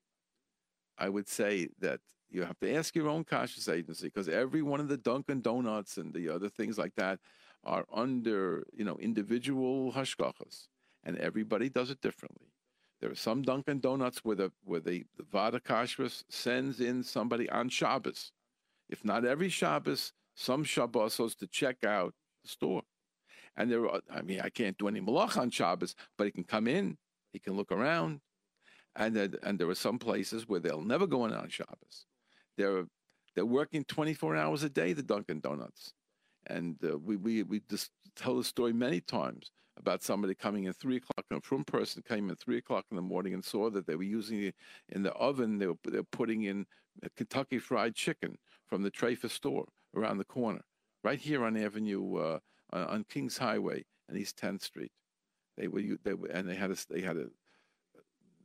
I would say that you have to ask your own kashrus agency because every one of the Dunkin' Donuts and the other things like that are under, you know, individual hashgachas, and everybody does it differently. There are some Dunkin' Donuts where the where the, the Vada Kashrus sends in somebody on Shabbos. If not every Shabbos, some Shabbosos to check out the store. And there are, I mean, I can't do any malach on Shabbos, but he can come in, he can look around. And, and there are some places where they'll never go in on Shabbos. They're, they're working 24 hours a day, the Dunkin' Donuts. And uh, we, we, we just tell the story many times about somebody coming in three o'clock. A from person came in three o'clock in the morning and saw that they were using it in the oven. They were, they were putting in Kentucky Fried Chicken from the Trafer store around the corner, right here on Avenue uh, on Kings Highway and East 10th Street. They were they were, and they had a they had a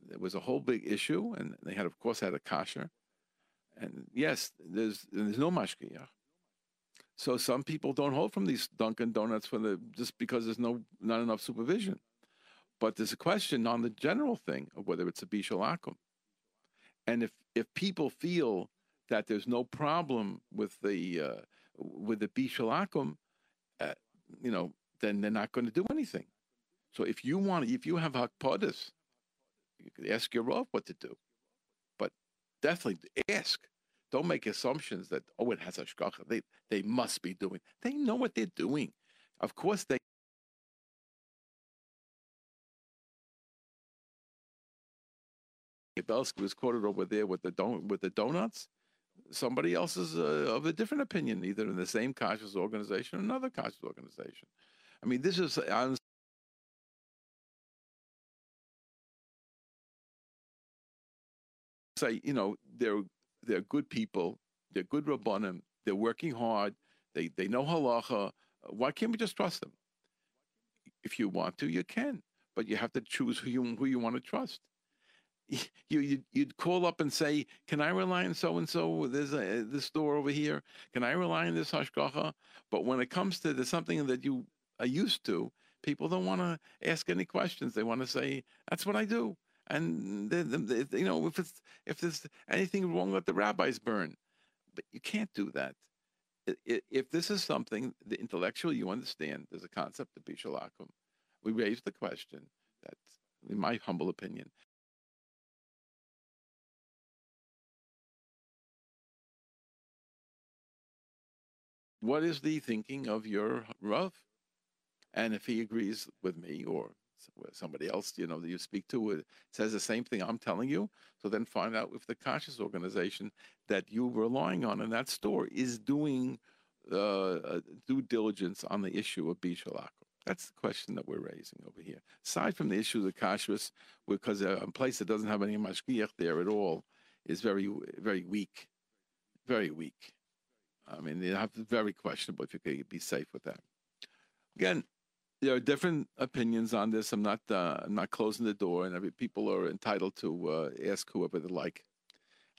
there was a whole big issue, and they had of course had a kasher. And yes, there's there's no mashgiach. So some people don't hold from these Dunkin' Donuts just because there's no not enough supervision. But there's a question on the general thing of whether it's a bishul akum. And if if people feel that there's no problem with the uh, with the bishul akum, uh, you know, then they're not going to do anything. So if you want, if you have hakpadas, you could ask your Rav what to do. But definitely ask. Don't make assumptions that, oh, it has a shkacha. They, they must be doing. They know what they're doing. Of course, they. Belsky was quoted over there with the don- with the donuts. Somebody else is uh, of a different opinion, either in the same kashrus organization or another kashrus organization. I mean, this is honestly. Say, you know, they're they're good people. They're good rabbanim. They're working hard. They they know halacha. Why can't we just trust them? If you want to, you can, but you have to choose who you who you want to trust. You you'd, you'd call up and say, "Can I rely on so and so? There's a this store over here. Can I rely on this hashgacha?" But when it comes to something that you are used to, people don't want to ask any questions. They want to say, "That's what I do." And they, they, you know, if it's if there's anything wrong, let the rabbis burn. But you can't do that. If this is something the intellectual you understand, there's a concept of bishul akum. We raise the question that, in my humble opinion, what is the thinking of your Rav? And if he agrees with me or somebody else, you know, that you speak to says the same thing I'm telling you, so then find out if the kashrus organization that you're relying on in that store is doing uh, due diligence on the issue of bishalak. That's the question that we're raising over here. Aside from the issue of the kashrus, because a place that doesn't have any mashgiach there at all is very, very weak, very weak. I mean, you have very questionable if you can be safe with that. Again, there are different opinions on this. I'm not uh, I'm not closing the door, and every, people are entitled to uh, ask whoever they like.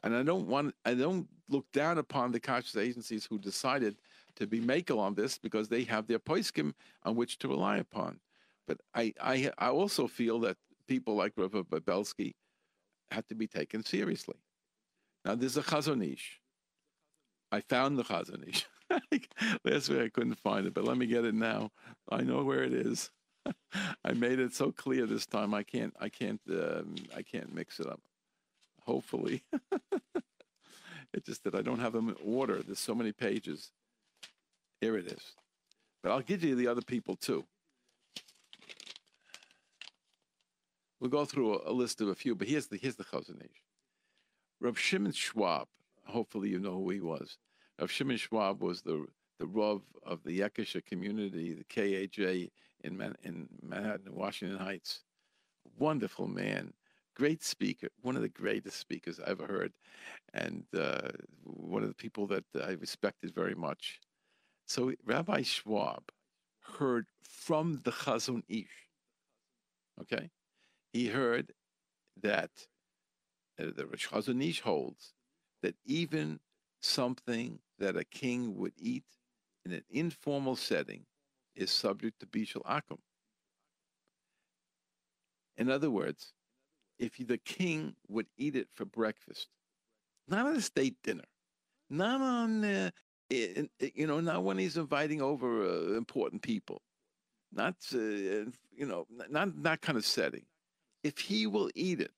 And I don't want I don't look down upon the kashrus agencies who decided to be makel on this because they have their poiskim on which to rely upon. But I I, I also feel that people like Rav Babelsky have to be taken seriously. Now there's a Chazon Ish. I found the Chazon Ish. Last week I couldn't find it, but let me get it now. I know where it is. I made it so clear this time. I can't. I can't. Um, I can't mix it up. Hopefully, it's just that I don't have them in order. There's so many pages. Here it is. But I'll give you the other people too. We'll go through a, a list of a few, but here's the here's the Chazon Ish. Rav Shimon Schwab. Hopefully, you know who he was. Rav Shimon Schwab was the the Rav of the Yekisha community, the KAJ in, Man- in Manhattan, Washington Heights. Wonderful man, great speaker, one of the greatest speakers I ever heard, and uh, one of the people that I respected very much. So Rabbi Schwab heard from the Chazon Ish. Okay, he heard that uh, the Chazon Ish holds that even something that a king would eat in an informal setting is subject to Bishul Akum. In other words, if the king would eat it for breakfast, not at a state dinner, not on, uh, you know, not when he's inviting over uh, important people, not, uh, you know, not that kind of setting. If he will eat it,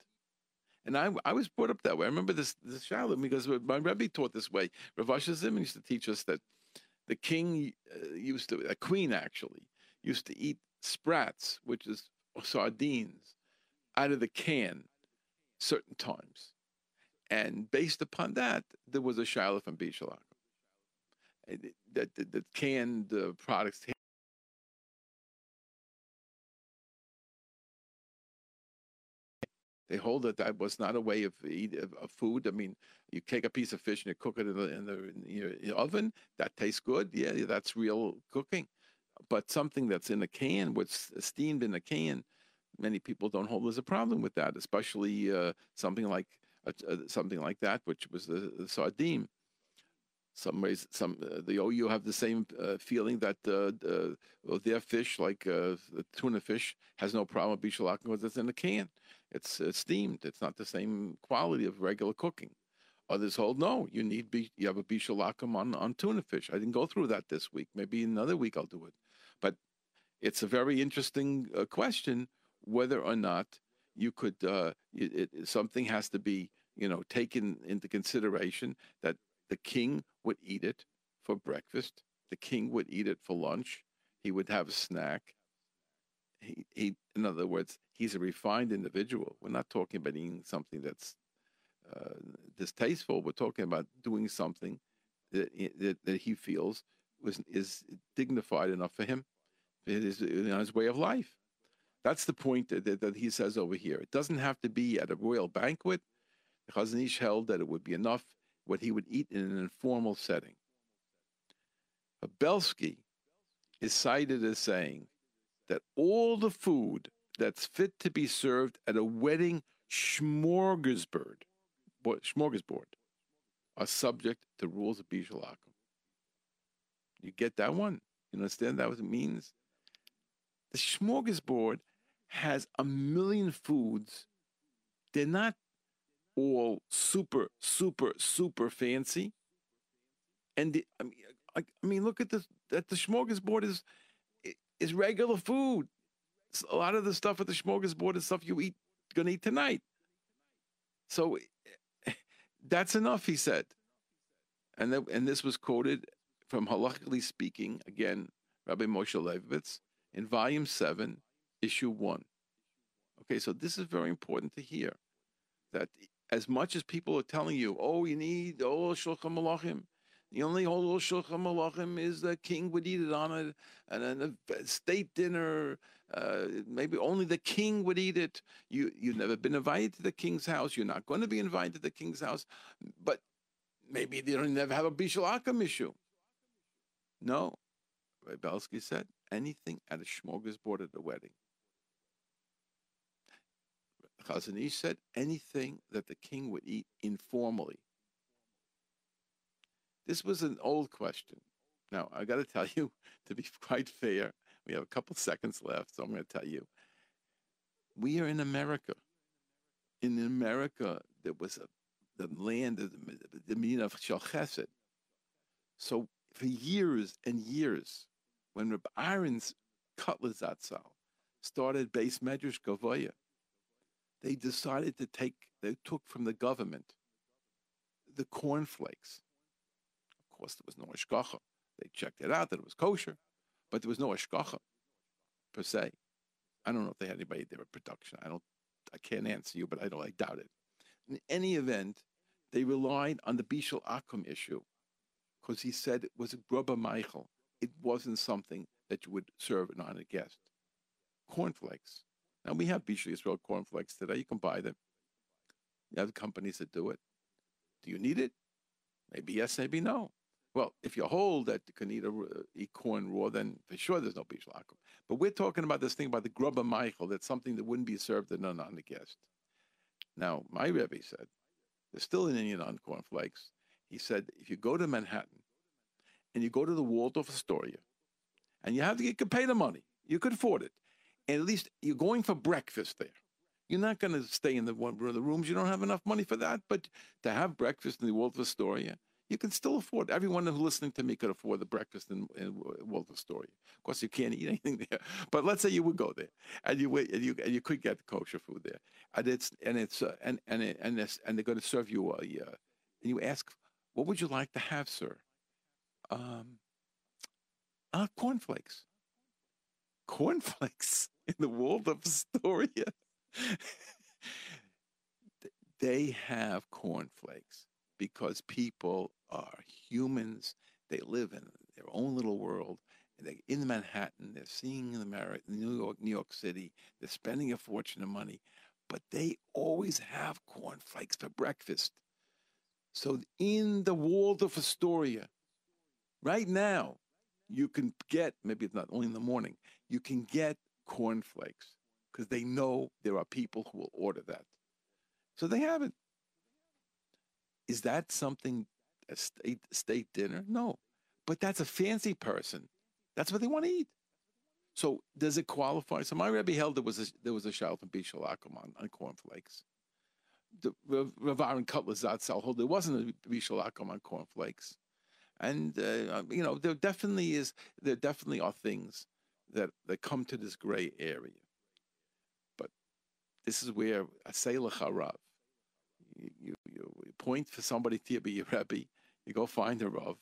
and I, I was brought up that way. I remember this this shalom because my Rebbe taught this way. Rav Asher Zimmer used to teach us that the king uh, used to, a queen actually, used to eat sprats, which is sardines, out of the can certain times. And based upon that, there was a shiloh from Bishalak. That the, the, canned uh, products They hold that that was not a way of eat of, food. I mean, you take a piece of fish and you cook it in the, in the, in your oven. That tastes good. Yeah, that's real cooking. But something that's in a can, what's steamed in a can, many people don't hold as a problem with that, especially uh, something like uh, uh, something like that, which was the, the sardine. Some ways, some uh, the OU have the same uh, feeling that uh, their fish, like the tuna fish, has no problem with bishalak because it's in a can. It's steamed. It's not the same quality of regular cooking. Others hold no. You need be, you have a bishul akum on on tuna fish. I didn't go through that this week. Maybe another week I'll do it. But it's a very interesting uh, question whether or not you could uh, it, it, something has to be you know taken into consideration that the king would eat it for breakfast the king would eat it for lunch he would have a snack he, he in other words he's a refined individual we're not talking about eating something that's uh, distasteful we're talking about doing something that, that, that he feels was is dignified enough for him it is his way of life that's the point that, that, that, he says over here. It doesn't have to be at a royal banquet. The Chazon Ish held that it would be enough what he would eat in an informal setting. Belsky is cited as saying that all the food that's fit to be served at a wedding smorgasbord, smorgasbord are subject to rules of bishul akum. You get that one? You understand that what it means? The smorgasbord has a million foods. They're not all super, super, super fancy. And the, I mean, I, I, mean, look at the at the smorgasbord is is regular food. A lot of the stuff at the smorgasbord is stuff you eat gonna eat tonight. So that's enough, he said. And that, and this was quoted from halachically speaking again, Rabbi Moshe Leibowitz in volume seven, issue one. Okay, so this is very important to hear that as much as people are telling you, oh, you need oh shulchan malachim, the only whole shulchan malachim is the king would eat it on a, and a state dinner. Uh, maybe only the king would eat it. You you've never been invited to the king's house. You're not going to be invited to the king's house, but maybe they don't never have a bishul akum issue. No, Belsky said anything at a smorgasbord at a wedding. Chazon Ish said anything that the king would eat informally. This was an old question. Now, I got to tell you, to be quite fair, we have a couple seconds left, so I'm going to tell you. We are in America. In America, there was a, the land of the, the meaning of Shal So for years and years, when Reb Aaron's Kotler Zatzal started Beis Medrash Govoha, they decided to take, they took from the government the cornflakes. Course, there was no ashkacha. They checked it out that it was kosher, but there was no ashkacha per se. I don't know if they had anybody there at production. I don't, I can't answer you, but I don't, I doubt it. In any event, they relied on the Bishul Akum issue because he said it was a grubba Michael. It wasn't something that you would serve an honored guest. Cornflakes. Now we have Bishul Yisrael cornflakes today. You can buy them. You have companies that do it. Do you need it? Maybe yes, maybe no. Well, if you hold that you can eat, a, eat corn raw, then for sure there's no bishul akum. But we're talking about this thing about the grubba Michael. That's something that wouldn't be served to none on the guest. Now, my Rebbe said, there's still an Indian on cornflakes. He said, if you go to Manhattan and you go to the Waldorf Astoria and you have to, can pay the money, you could afford it. And at least you're going for breakfast there. You're not going to stay in the one of the rooms. You don't have enough money for that. But to have breakfast in the Waldorf Astoria, you can still afford. Everyone who's listening to me could afford the breakfast in, in Waldorf Astoria. Of course, you can't eat anything there. But let's say you would go there, and you and you and you could get kosher food there, and it's and it's uh, and and it, and this and they're going to serve you a. Uh, and you ask, what would you like to have, sir? Um, uh, cornflakes. Cornflakes in the Waldorf Astoria. they have cornflakes because people are humans. They live in their own little world. They're in Manhattan. They're seeing the New York, New York City. They're spending a fortune of money, but they always have cornflakes for breakfast. So in the Waldorf Astoria, right now, you can get maybe it's not only in the morning. You can get cornflakes because they know there are people who will order that. So they have it. Is that something a state state dinner? No, but that's a fancy person. That's what they want to eat. So does it qualify? So my Rebbe held there was a, there was a shal from on, cornflakes. The Rav Aaron Kotler Zatzal hold there wasn't a Bishul on cornflakes, and uh, you know there definitely is there definitely are things that that come to this gray area. But this is where a Harav. You, you, you, point for somebody to be your Rebbe, you go find a Rav,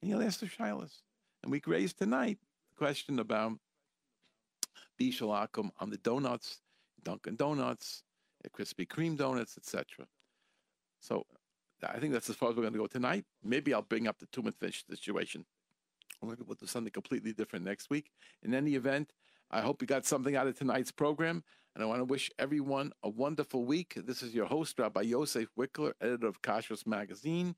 and you'll ask the Shilas. And we raised tonight the question about Bishul Akum on the donuts, Dunkin' Donuts, uh, Krispy Kreme donuts, etc. So I think that's as far as we're going to go tonight. Maybe I'll bring up the two fish situation. We'll do something completely different next week. In any event, I hope you got something out of tonight's program. And I want to wish everyone a wonderful week. This is your host, Rabbi Yosef Wikler, editor of Kashrus Magazine.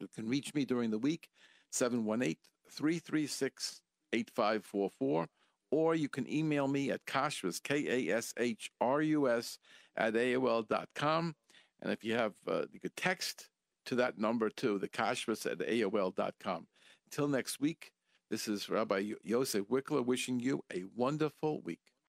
You can reach me during the week, 718 336 8544, or you can email me at kashrus, K A S H R U S, at AOL.com. And if you have, uh, you could text to that number too, the kashrus at AOL.com. Until next week, this is Rabbi Yosef Wikler wishing you a wonderful week.